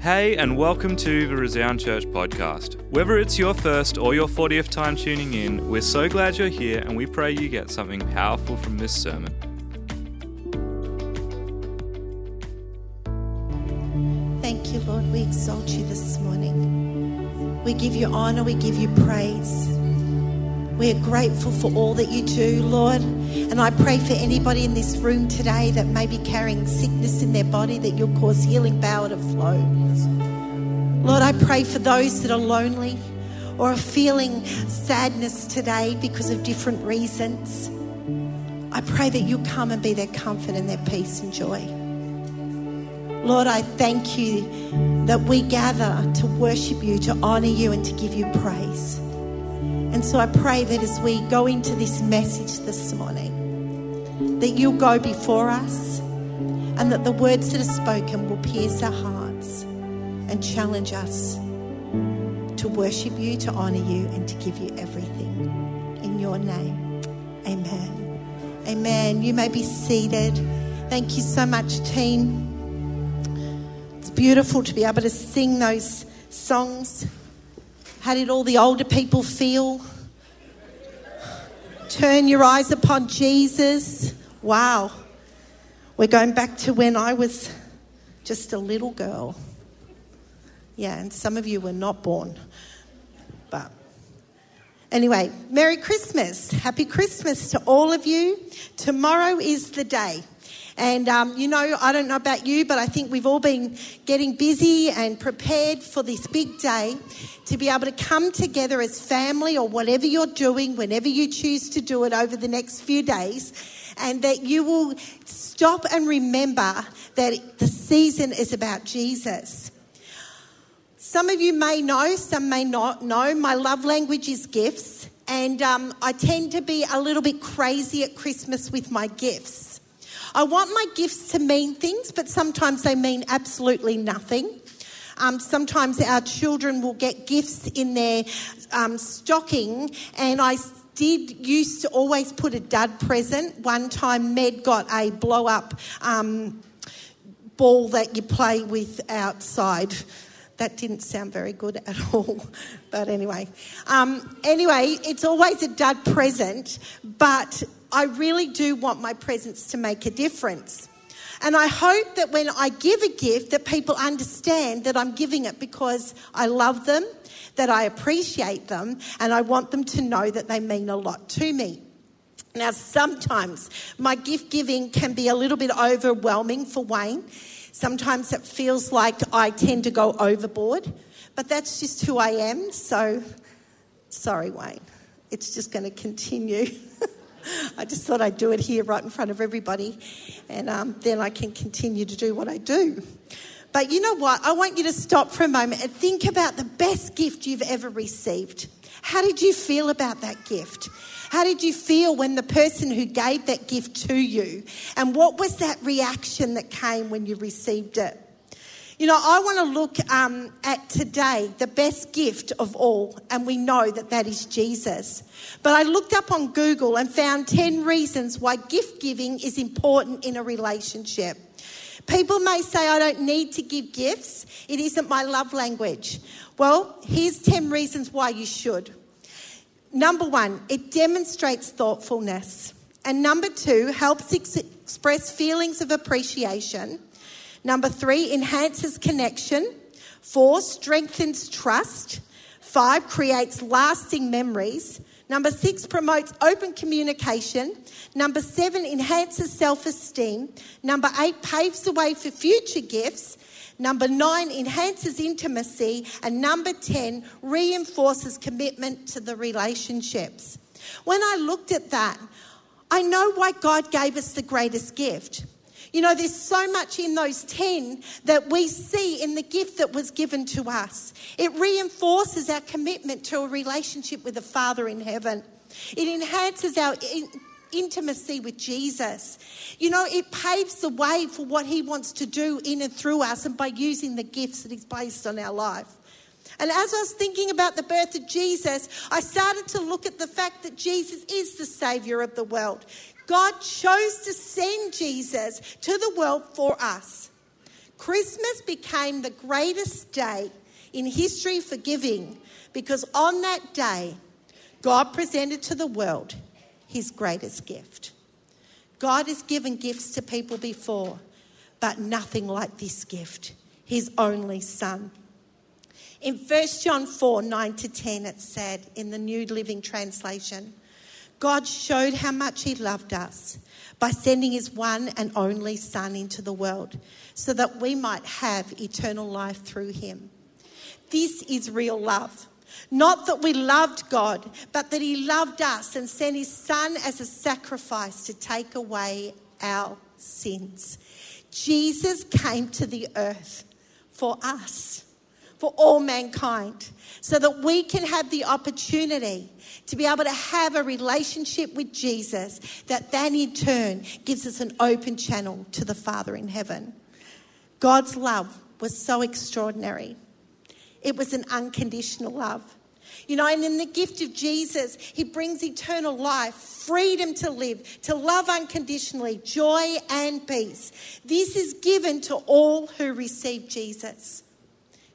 Hey, and welcome to the Resound Church podcast. Whether it's your first or your 40th time tuning in, we're so glad you're here and we pray you get something powerful from this sermon. Thank you, Lord. We exalt you this morning. We give you honor, we give you praise. We are grateful for all that you do, Lord. And I pray for anybody in this room today that may be carrying sickness in their body, that you'll cause healing power to flow. Lord, I pray for those that are lonely or are feeling sadness today because of different reasons. I pray that you come and be their comfort and their peace and joy. Lord, I thank you that we gather to worship you, to honor you, and to give you praise. And so I pray that as we go into this message this morning, that you'll go before us and that the words that are spoken will pierce our hearts and challenge us to worship you, to honor you, and to give you everything. In your name, amen. Amen. You may be seated. Thank you so much, team. It's beautiful to be able to sing those songs. How did all the older people feel? Turn your eyes upon Jesus. Wow. We're going back to when I was just a little girl. Yeah, and some of you were not born. But anyway, Merry Christmas. Happy Christmas to all of you. Tomorrow is the day. And, um, you know, I don't know about you, but I think we've all been getting busy and prepared for this big day to be able to come together as family or whatever you're doing, whenever you choose to do it over the next few days, and that you will stop and remember that the season is about Jesus. Some of you may know, some may not know, my love language is gifts, and um, I tend to be a little bit crazy at Christmas with my gifts. I want my gifts to mean things, but sometimes they mean absolutely nothing. Um, sometimes our children will get gifts in their um, stocking, and I did used to always put a dud present. One time, Med got a blow up um, ball that you play with outside. That didn't sound very good at all. But anyway, um, anyway, it's always a dud present, but I really do want my presence to make a difference. And I hope that when I give a gift that people understand that I'm giving it because I love them, that I appreciate them, and I want them to know that they mean a lot to me. Now, sometimes my gift giving can be a little bit overwhelming for Wayne. Sometimes it feels like I tend to go overboard, but that's just who I am. So, sorry, Wayne. It's just going to continue. I just thought I'd do it here right in front of everybody, and um, then I can continue to do what I do. But you know what? I want you to stop for a moment and think about the best gift you've ever received. How did you feel about that gift? How did you feel when the person who gave that gift to you? And what was that reaction that came when you received it? You know, I want to look um, at today, the best gift of all, and we know that that is Jesus. But I looked up on Google and found 10 reasons why gift giving is important in a relationship. People may say, I don't need to give gifts, it isn't my love language. Well, here's 10 reasons why you should. Number one, it demonstrates thoughtfulness. And number two, helps ex- express feelings of appreciation. Number three, enhances connection. Four, strengthens trust. Five, creates lasting memories. Number six, promotes open communication. Number seven, enhances self esteem. Number eight, paves the way for future gifts. Number nine, enhances intimacy. And number 10, reinforces commitment to the relationships. When I looked at that, I know why God gave us the greatest gift. You know, there's so much in those 10 that we see in the gift that was given to us. It reinforces our commitment to a relationship with the Father in heaven, it enhances our in- intimacy with Jesus. You know, it paves the way for what He wants to do in and through us and by using the gifts that He's placed on our life. And as I was thinking about the birth of Jesus, I started to look at the fact that Jesus is the Savior of the world. God chose to send Jesus to the world for us. Christmas became the greatest day in history for giving because on that day, God presented to the world his greatest gift. God has given gifts to people before, but nothing like this gift his only son. In 1 John 4 9 to 10, it said in the New Living Translation, God showed how much he loved us by sending his one and only Son into the world so that we might have eternal life through him. This is real love. Not that we loved God, but that He loved us and sent His Son as a sacrifice to take away our sins. Jesus came to the earth for us, for all mankind, so that we can have the opportunity to be able to have a relationship with Jesus that then in turn gives us an open channel to the Father in heaven. God's love was so extraordinary. It was an unconditional love. You know, and in the gift of Jesus, He brings eternal life, freedom to live, to love unconditionally, joy and peace. This is given to all who receive Jesus.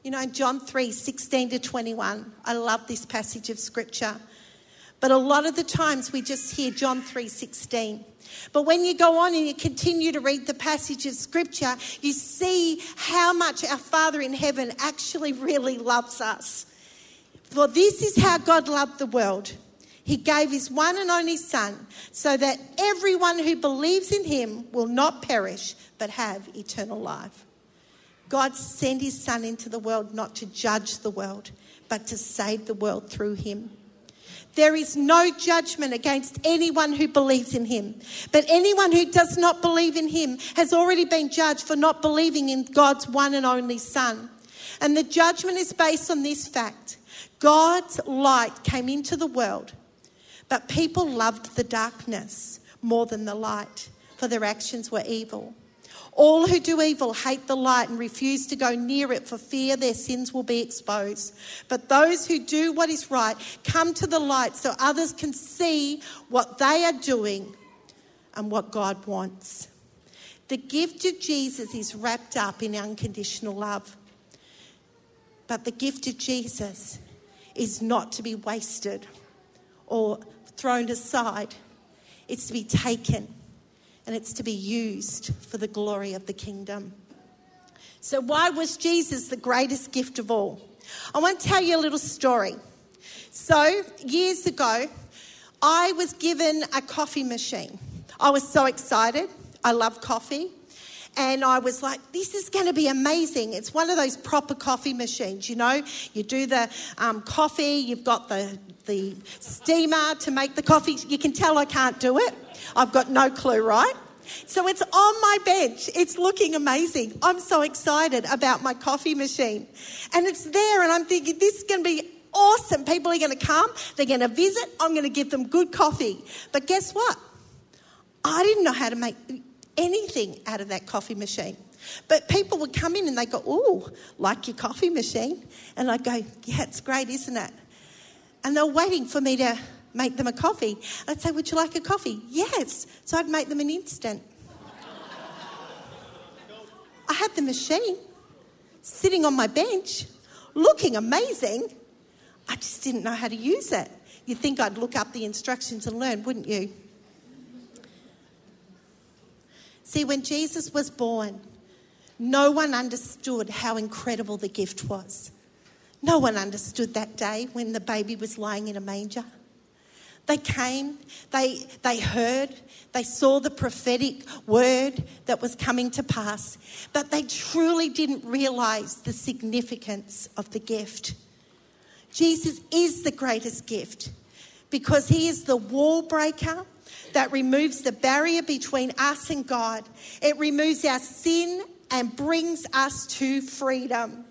You know, John 3 16 to 21, I love this passage of scripture. But a lot of the times we just hear John 3 16. But when you go on and you continue to read the passage of scripture, you see how much our Father in heaven actually really loves us. For this is how God loved the world. He gave his one and only Son so that everyone who believes in him will not perish but have eternal life. God sent his Son into the world not to judge the world, but to save the world through him. There is no judgment against anyone who believes in him. But anyone who does not believe in him has already been judged for not believing in God's one and only Son. And the judgment is based on this fact God's light came into the world, but people loved the darkness more than the light, for their actions were evil. All who do evil hate the light and refuse to go near it for fear their sins will be exposed. But those who do what is right come to the light so others can see what they are doing and what God wants. The gift of Jesus is wrapped up in unconditional love. But the gift of Jesus is not to be wasted or thrown aside, it's to be taken and it's to be used for the glory of the kingdom. So, why was Jesus the greatest gift of all? I want to tell you a little story. So, years ago, I was given a coffee machine. I was so excited. I love coffee. And I was like, this is going to be amazing. It's one of those proper coffee machines, you know. You do the um, coffee, you've got the, the steamer to make the coffee. You can tell I can't do it. I've got no clue, right? So it's on my bench. It's looking amazing. I'm so excited about my coffee machine. And it's there, and I'm thinking, this is going to be awesome. People are going to come, they're going to visit. I'm going to give them good coffee. But guess what? I didn't know how to make anything out of that coffee machine. But people would come in and they go, Oh, like your coffee machine? And I'd go, Yeah, it's great, isn't it? And they're waiting for me to make them a coffee. I'd say, Would you like a coffee? Yes. So I'd make them an instant. I had the machine sitting on my bench, looking amazing. I just didn't know how to use it. You'd think I'd look up the instructions and learn, wouldn't you? See, when Jesus was born, no one understood how incredible the gift was. No one understood that day when the baby was lying in a manger. They came, they, they heard, they saw the prophetic word that was coming to pass, but they truly didn't realize the significance of the gift. Jesus is the greatest gift because he is the wall breaker that removes the barrier between us and God. It removes our sin and brings us to freedom.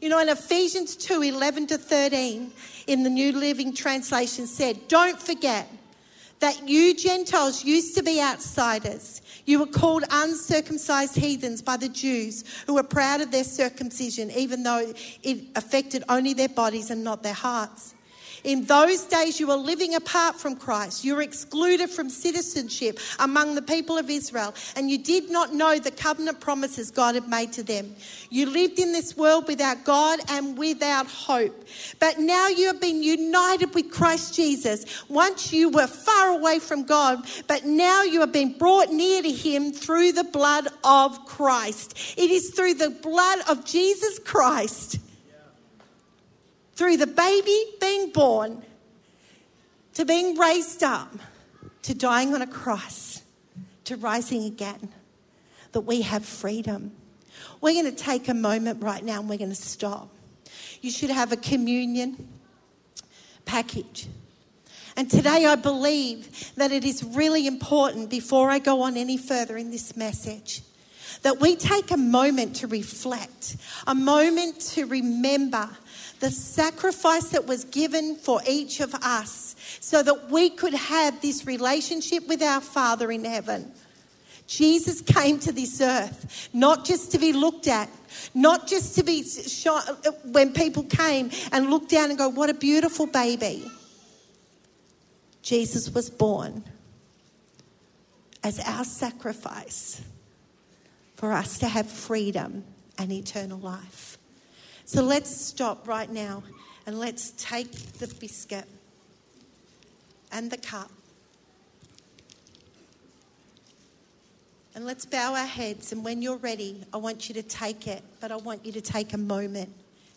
You know, in Ephesians 2 11 to 13, in the New Living Translation, said, Don't forget that you Gentiles used to be outsiders. You were called uncircumcised heathens by the Jews who were proud of their circumcision, even though it affected only their bodies and not their hearts. In those days, you were living apart from Christ. You were excluded from citizenship among the people of Israel, and you did not know the covenant promises God had made to them. You lived in this world without God and without hope. But now you have been united with Christ Jesus. Once you were far away from God, but now you have been brought near to Him through the blood of Christ. It is through the blood of Jesus Christ through the baby being born to being raised up to dying on a cross to rising again that we have freedom. We're going to take a moment right now and we're going to stop. You should have a communion package. And today I believe that it is really important before I go on any further in this message that we take a moment to reflect, a moment to remember the sacrifice that was given for each of us so that we could have this relationship with our Father in heaven. Jesus came to this earth not just to be looked at, not just to be shot uh, when people came and looked down and go, What a beautiful baby. Jesus was born as our sacrifice for us to have freedom and eternal life. So let's stop right now and let's take the biscuit and the cup. And let's bow our heads. And when you're ready, I want you to take it, but I want you to take a moment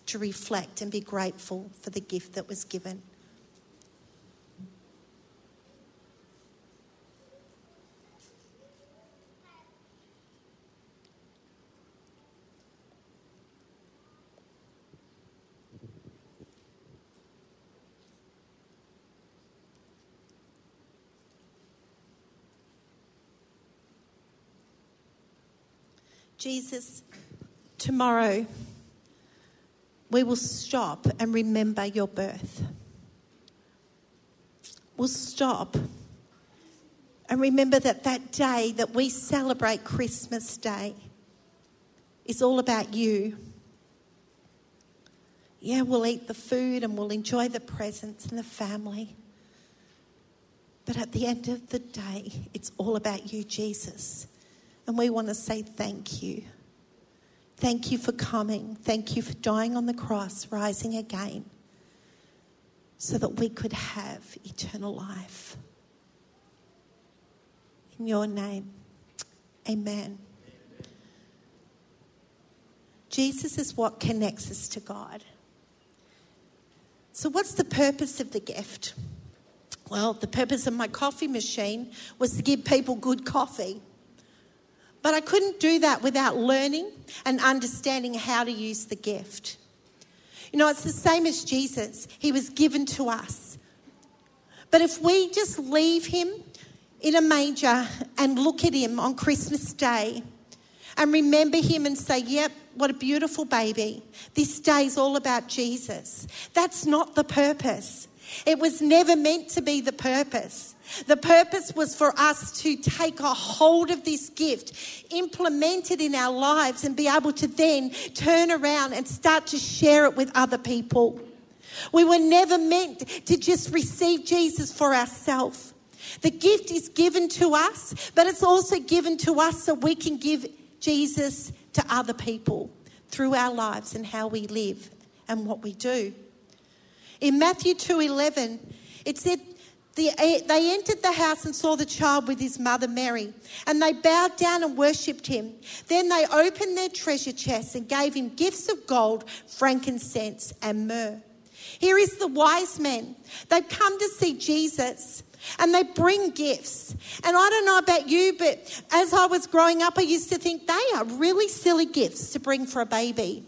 to reflect and be grateful for the gift that was given. Jesus, tomorrow we will stop and remember your birth. We'll stop and remember that that day that we celebrate Christmas Day is all about you. Yeah, we'll eat the food and we'll enjoy the presents and the family. But at the end of the day, it's all about you, Jesus. And we want to say thank you. Thank you for coming. Thank you for dying on the cross, rising again, so that we could have eternal life. In your name, amen. Jesus is what connects us to God. So, what's the purpose of the gift? Well, the purpose of my coffee machine was to give people good coffee. But I couldn't do that without learning and understanding how to use the gift. You know, it's the same as Jesus, He was given to us. But if we just leave Him in a manger and look at Him on Christmas Day and remember Him and say, Yep, what a beautiful baby. This day is all about Jesus. That's not the purpose. It was never meant to be the purpose. The purpose was for us to take a hold of this gift, implement it in our lives, and be able to then turn around and start to share it with other people. We were never meant to just receive Jesus for ourselves. The gift is given to us, but it's also given to us so we can give Jesus to other people through our lives and how we live and what we do. In Matthew 2:11, it said the, eh, they entered the house and saw the child with his mother Mary, and they bowed down and worshipped him. Then they opened their treasure chests and gave him gifts of gold, frankincense, and myrrh. Here is the wise men. They've come to see Jesus and they bring gifts. And I don't know about you, but as I was growing up, I used to think they are really silly gifts to bring for a baby.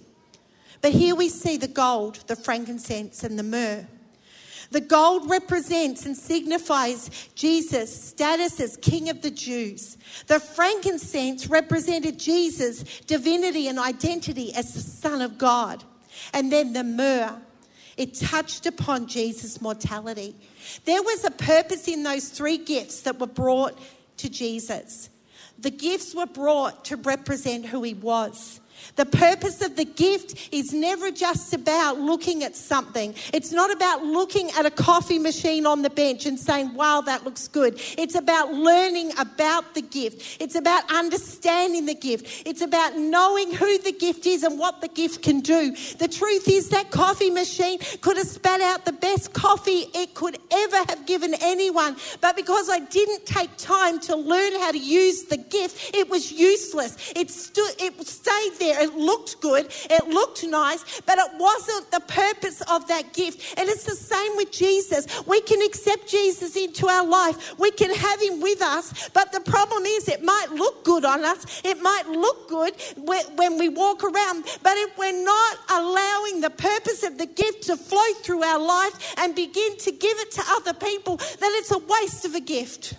But here we see the gold, the frankincense, and the myrrh. The gold represents and signifies Jesus' status as King of the Jews. The frankincense represented Jesus' divinity and identity as the Son of God. And then the myrrh, it touched upon Jesus' mortality. There was a purpose in those three gifts that were brought to Jesus. The gifts were brought to represent who he was. The purpose of the gift is never just about looking at something. It's not about looking at a coffee machine on the bench and saying, wow, that looks good. It's about learning about the gift. It's about understanding the gift. It's about knowing who the gift is and what the gift can do. The truth is that coffee machine could have spat out the best coffee it could ever have given anyone. But because I didn't take time to learn how to use the gift, it was useless. It stood, it stayed there it looked good, it looked nice, but it wasn't the purpose of that gift. And it's the same with Jesus. We can accept Jesus into our life, we can have him with us, but the problem is it might look good on us, it might look good when we walk around, but if we're not allowing the purpose of the gift to flow through our life and begin to give it to other people, then it's a waste of a gift.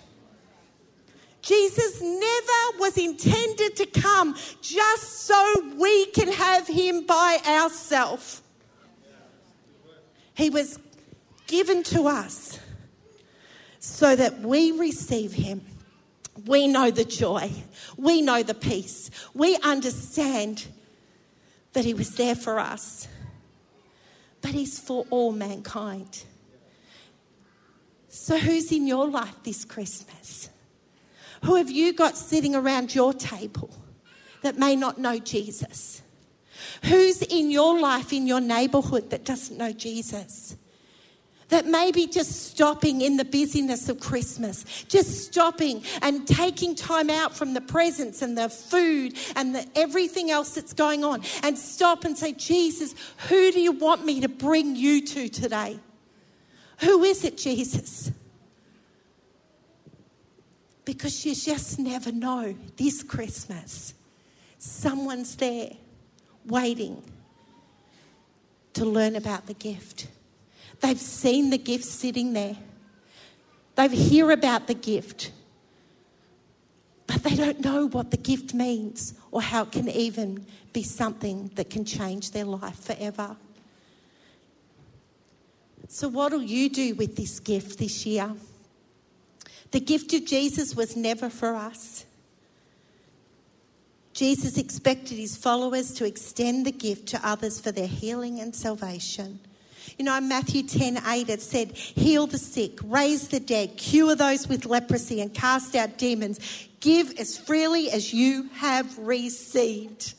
Jesus never was intended to come just so we can have him by ourselves. He was given to us so that we receive him. We know the joy, we know the peace, we understand that he was there for us, but he's for all mankind. So, who's in your life this Christmas? Who have you got sitting around your table that may not know Jesus? Who's in your life, in your neighborhood, that doesn't know Jesus? That maybe just stopping in the busyness of Christmas, just stopping and taking time out from the presents and the food and the, everything else that's going on and stop and say, Jesus, who do you want me to bring you to today? Who is it, Jesus? Because you just never know this Christmas. Someone's there waiting to learn about the gift. They've seen the gift sitting there. They've hear about the gift. But they don't know what the gift means or how it can even be something that can change their life forever. So, what will you do with this gift this year? The gift of Jesus was never for us. Jesus expected his followers to extend the gift to others for their healing and salvation. You know, in Matthew 10 8, it said, Heal the sick, raise the dead, cure those with leprosy, and cast out demons. Give as freely as you have received.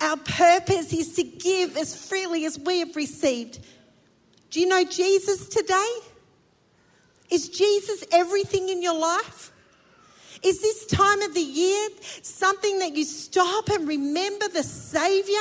Our purpose is to give as freely as we have received. Do you know Jesus today? Is Jesus everything in your life? Is this time of the year something that you stop and remember the Savior?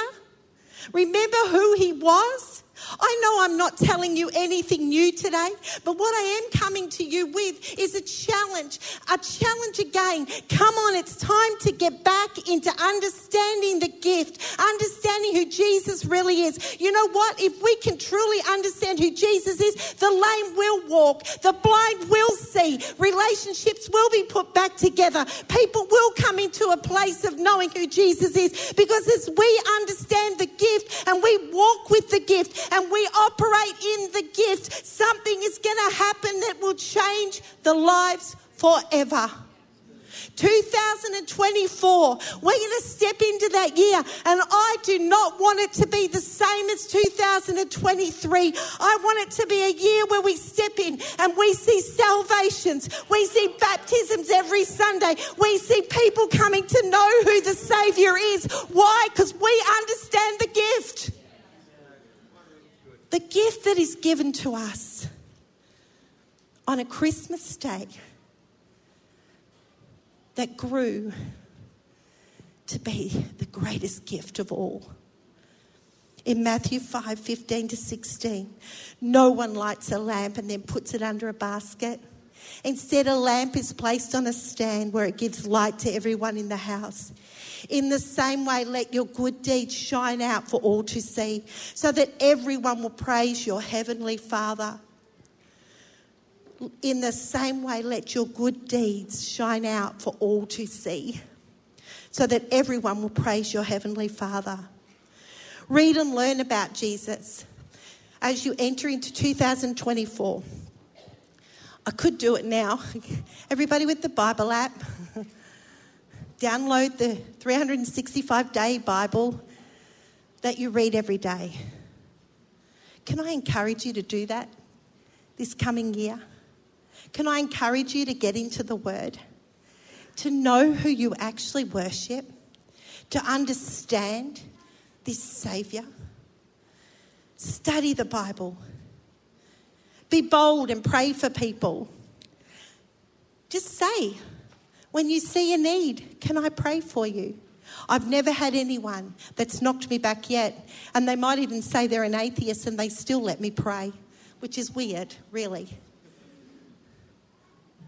Remember who He was? I know I'm not telling you anything new today, but what I am coming to you with is a challenge, a challenge again. Come on, it's time to get back into understanding the gift, understanding who Jesus really is. You know what? If we can truly understand who Jesus is, the lame will walk, the blind will see, relationships will be put back together, people will come into a place of knowing who Jesus is because as we understand the gift and we walk with the gift and we operate in the gift, something is going to happen that will change the lives forever. 2024, we're going to step into that year, and I do not want it to be the same as 2023. I want it to be a year where we step in and we see salvations, we see baptisms every Sunday, we see people coming to know who the Savior is. Why? Because we understand the gift the gift that is given to us on a Christmas day that grew to be the greatest gift of all. In Matthew 5 15 to 16, no one lights a lamp and then puts it under a basket. Instead, a lamp is placed on a stand where it gives light to everyone in the house. In the same way, let your good deeds shine out for all to see, so that everyone will praise your heavenly Father. In the same way, let your good deeds shine out for all to see, so that everyone will praise your heavenly Father. Read and learn about Jesus as you enter into 2024. I could do it now. Everybody with the Bible app. download the 365 day Bible that you read every day. Can I encourage you to do that this coming year? Can I encourage you to get into the Word? To know who you actually worship? To understand this Saviour? Study the Bible. Be bold and pray for people. Just say, when you see a need, can I pray for you? I've never had anyone that's knocked me back yet. And they might even say they're an atheist and they still let me pray, which is weird, really.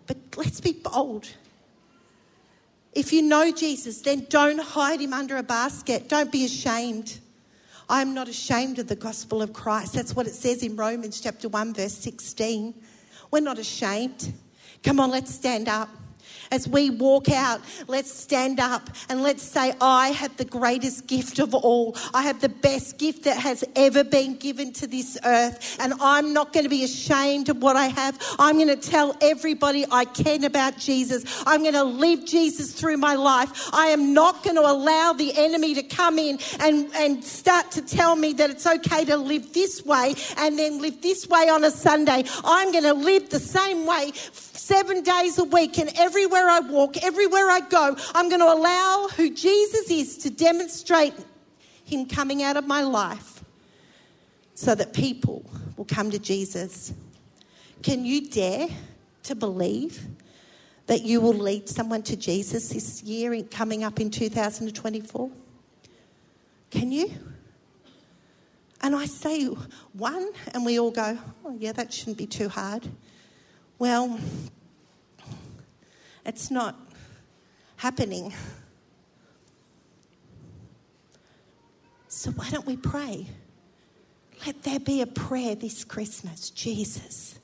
But let's be bold. If you know Jesus, then don't hide him under a basket. Don't be ashamed. I am not ashamed of the gospel of Christ. That's what it says in Romans chapter 1, verse 16. We're not ashamed. Come on, let's stand up as we walk out, let's stand up and let's say, I have the greatest gift of all. I have the best gift that has ever been given to this earth. And I'm not going to be ashamed of what I have. I'm going to tell everybody I can about Jesus. I'm going to live Jesus through my life. I am not going to allow the enemy to come in and, and start to tell me that it's okay to live this way and then live this way on a Sunday. I'm going to live the same way seven days a week, and everywhere I walk, everywhere I go, I'm going to allow who Jesus is to demonstrate Him coming out of my life so that people will come to Jesus. Can you dare to believe that you will lead someone to Jesus this year, coming up in 2024? Can you? And I say one, and we all go, oh, yeah, that shouldn't be too hard. Well, it's not happening. So why don't we pray? Let there be a prayer this Christmas. Jesus,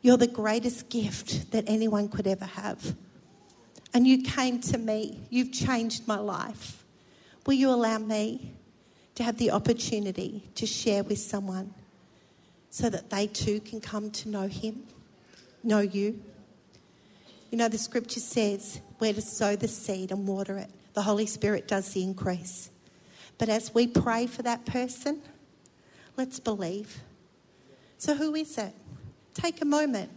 you're the greatest gift that anyone could ever have. And you came to me. You've changed my life. Will you allow me to have the opportunity to share with someone so that they too can come to know Him? Know you. You know, the scripture says where to sow the seed and water it. The Holy Spirit does the increase. But as we pray for that person, let's believe. So, who is it? Take a moment.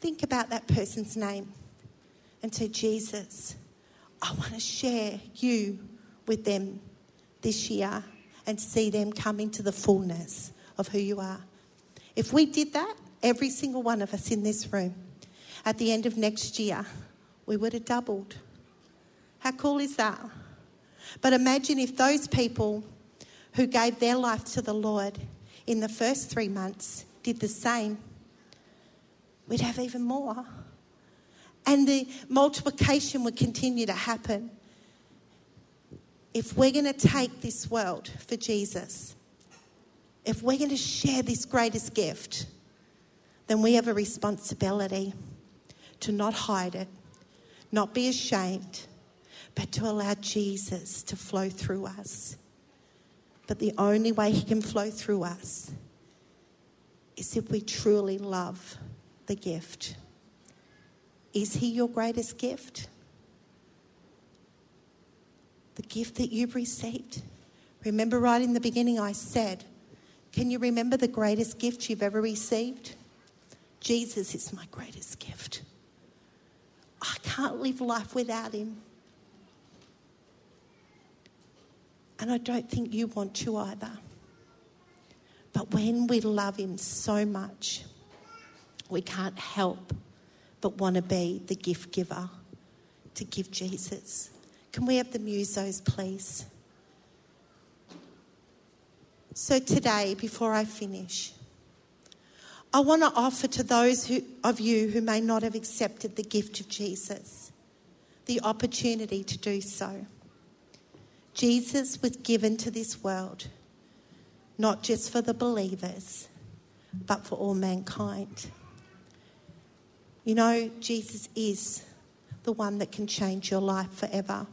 Think about that person's name and say, Jesus, I want to share you with them this year and see them come into the fullness of who you are. If we did that, every single one of us in this room, at the end of next year, we would have doubled. How cool is that? But imagine if those people who gave their life to the Lord in the first three months did the same, we'd have even more. And the multiplication would continue to happen. If we're going to take this world for Jesus, if we're going to share this greatest gift, then we have a responsibility to not hide it, not be ashamed, but to allow Jesus to flow through us. But the only way He can flow through us is if we truly love the gift. Is He your greatest gift? The gift that you've received? Remember, right in the beginning, I said, Can you remember the greatest gift you've ever received? Jesus is my greatest gift. I can't live life without him. And I don't think you want to either. But when we love him so much, we can't help but want to be the gift giver to give Jesus. Can we have the musos, please? So, today, before I finish, I want to offer to those who, of you who may not have accepted the gift of Jesus the opportunity to do so. Jesus was given to this world not just for the believers, but for all mankind. You know, Jesus is the one that can change your life forever.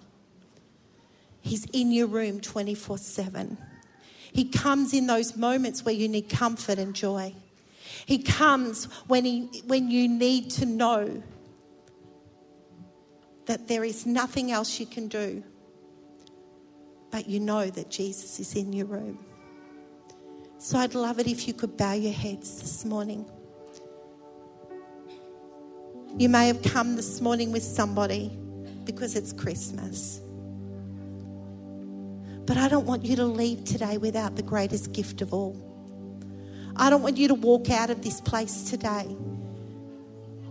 He's in your room 24 7. He comes in those moments where you need comfort and joy. He comes when, he, when you need to know that there is nothing else you can do, but you know that Jesus is in your room. So I'd love it if you could bow your heads this morning. You may have come this morning with somebody because it's Christmas. But I don't want you to leave today without the greatest gift of all. I don't want you to walk out of this place today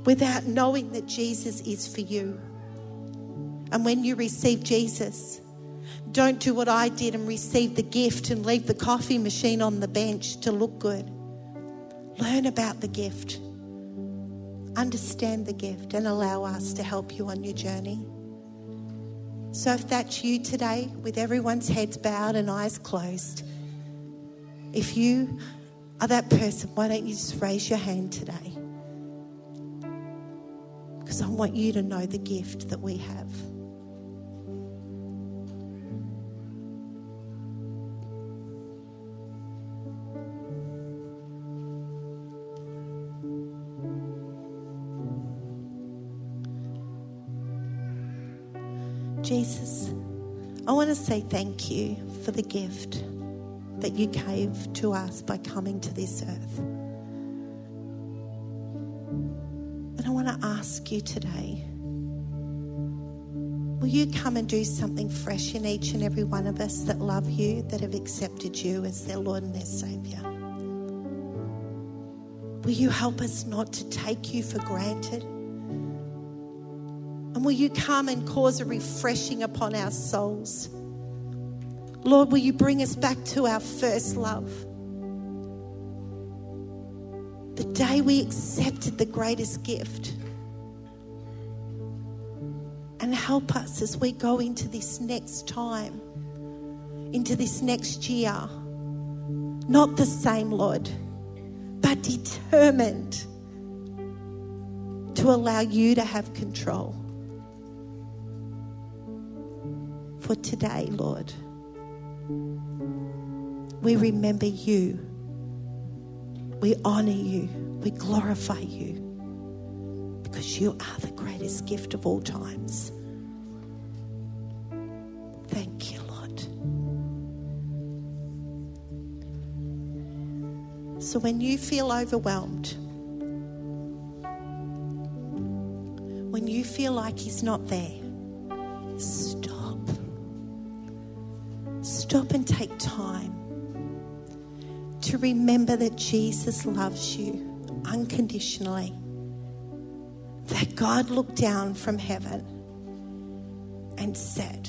without knowing that Jesus is for you. And when you receive Jesus, don't do what I did and receive the gift and leave the coffee machine on the bench to look good. Learn about the gift, understand the gift, and allow us to help you on your journey. So, if that's you today, with everyone's heads bowed and eyes closed, if you are that person, why don't you just raise your hand today? Because I want you to know the gift that we have. Jesus, I want to say thank you for the gift that you gave to us by coming to this earth. And I want to ask you today will you come and do something fresh in each and every one of us that love you, that have accepted you as their Lord and their Savior? Will you help us not to take you for granted? And will you come and cause a refreshing upon our souls? Lord, will you bring us back to our first love? The day we accepted the greatest gift. And help us as we go into this next time, into this next year. Not the same, Lord, but determined to allow you to have control. For today, Lord. We remember you. We honor you. We glorify you because you are the greatest gift of all times. Thank you, Lord. So when you feel overwhelmed, when you feel like He's not there, stop. Stop and take time to remember that Jesus loves you unconditionally. That God looked down from heaven and said,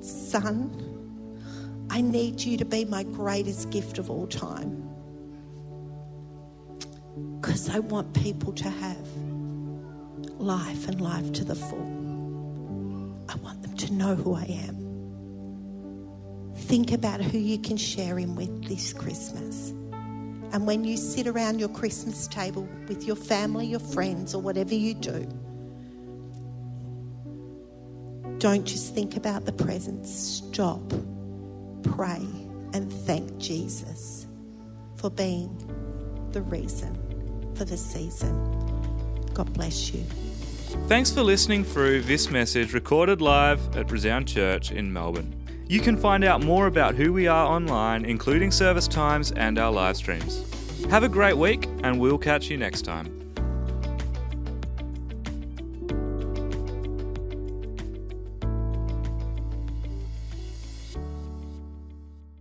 Son, I need you to be my greatest gift of all time. Because I want people to have life and life to the full. I want them to know who I am. Think about who you can share him with this Christmas. And when you sit around your Christmas table with your family, your friends, or whatever you do, don't just think about the presents. Stop, pray, and thank Jesus for being the reason for the season. God bless you. Thanks for listening through this message recorded live at Resound Church in Melbourne. You can find out more about who we are online, including service times and our live streams. Have a great week, and we'll catch you next time.